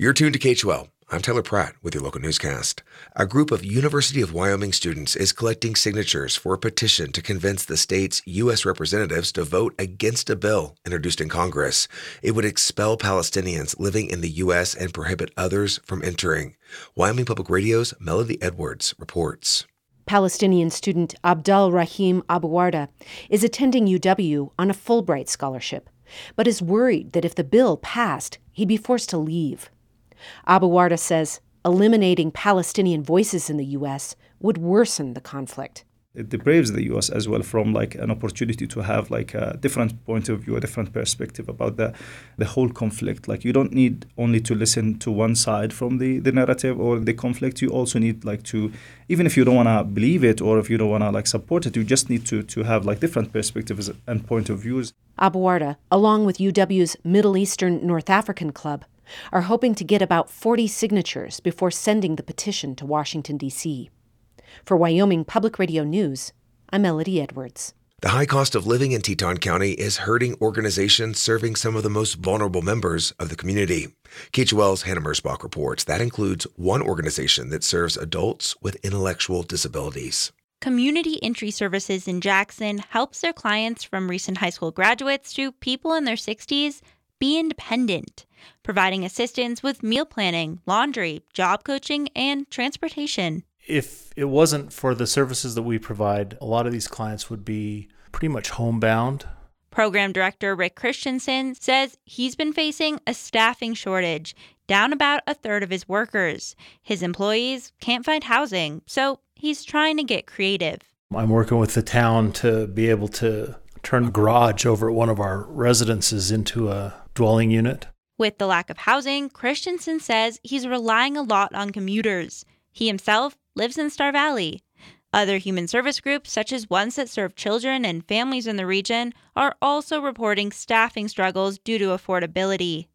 You're tuned to KHOL. I'm Tyler Pratt with your local newscast. A group of University of Wyoming students is collecting signatures for a petition to convince the state's U.S. representatives to vote against a bill introduced in Congress. It would expel Palestinians living in the U.S. and prohibit others from entering. Wyoming Public Radio's Melodie Edwards reports. Palestinian student Abdul Rahim Abuwarda is attending UW on a Fulbright scholarship, but is worried that if the bill passed, he'd be forced to leave. Abuwarda says eliminating Palestinian voices in the U.S. would worsen the conflict. It depraves the U.S. as well from like an opportunity to have like a different point of view, a different perspective about the the whole conflict. Like you don't need only to listen to one side from the, the narrative or the conflict. You also need like to, even if you don't want to believe it or if you don't want to like support it, you just need to to have like different perspectives and point of views. Abuwarda, along with UW's Middle Eastern North African Club, are hoping to get about 40 signatures before sending the petition to Washington, D.C. For Wyoming Public Radio News, I'm Melodie Edwards. The high cost of living in Teton County is hurting organizations serving some of the most vulnerable members of the community. KHOL's Hanna Merzbach reports that includes one organization that serves adults with intellectual disabilities. Community Entry Services in Jackson helps their clients from recent high school graduates to people in their 60s be independent, providing assistance with meal planning, laundry, job coaching, and transportation. If it wasn't for the services that we provide, a lot of these clients would be pretty much homebound. Program Director Rick Christensen says he's been facing a staffing shortage, down about a third of his workers. His employees can't find housing, so he's trying to get creative. I'm working with the town to be able to turn a garage over at one of our residences into a dwelling unit. With the lack of housing, Christensen says he's relying a lot on commuters. He himself lives in Star Valley. Other human service groups, such as ones that serve children and families in the region, are also reporting staffing struggles due to affordability.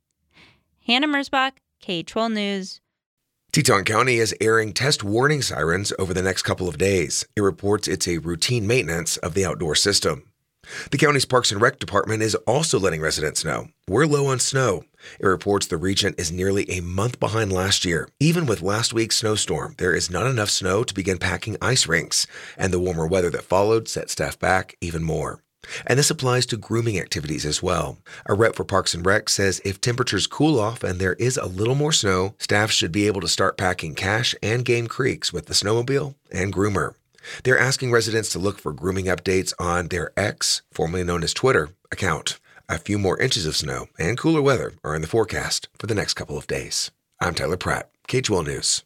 Hanna Merzbach, KHOL News. Teton County is airing test warning sirens over the next couple of days. It reports it's a routine maintenance of the outdoor system. The county's Parks and Rec department is also letting residents know we're low on snow. It reports the region is nearly a month behind last year. Even with last week's snowstorm, there is not enough snow to begin packing ice rinks, and the warmer weather that followed set staff back even more. And this applies to grooming activities as well. A rep for Parks and Rec says if temperatures cool off and there is a little more snow, staff should be able to start packing Cache and Game Creeks with the snowmobile and groomer. They're asking residents to look for grooming updates on their X, formerly known as Twitter, account. A few more inches of snow and cooler weather are in the forecast for the next couple of days. I'm Tyler Pratt, KHOL News.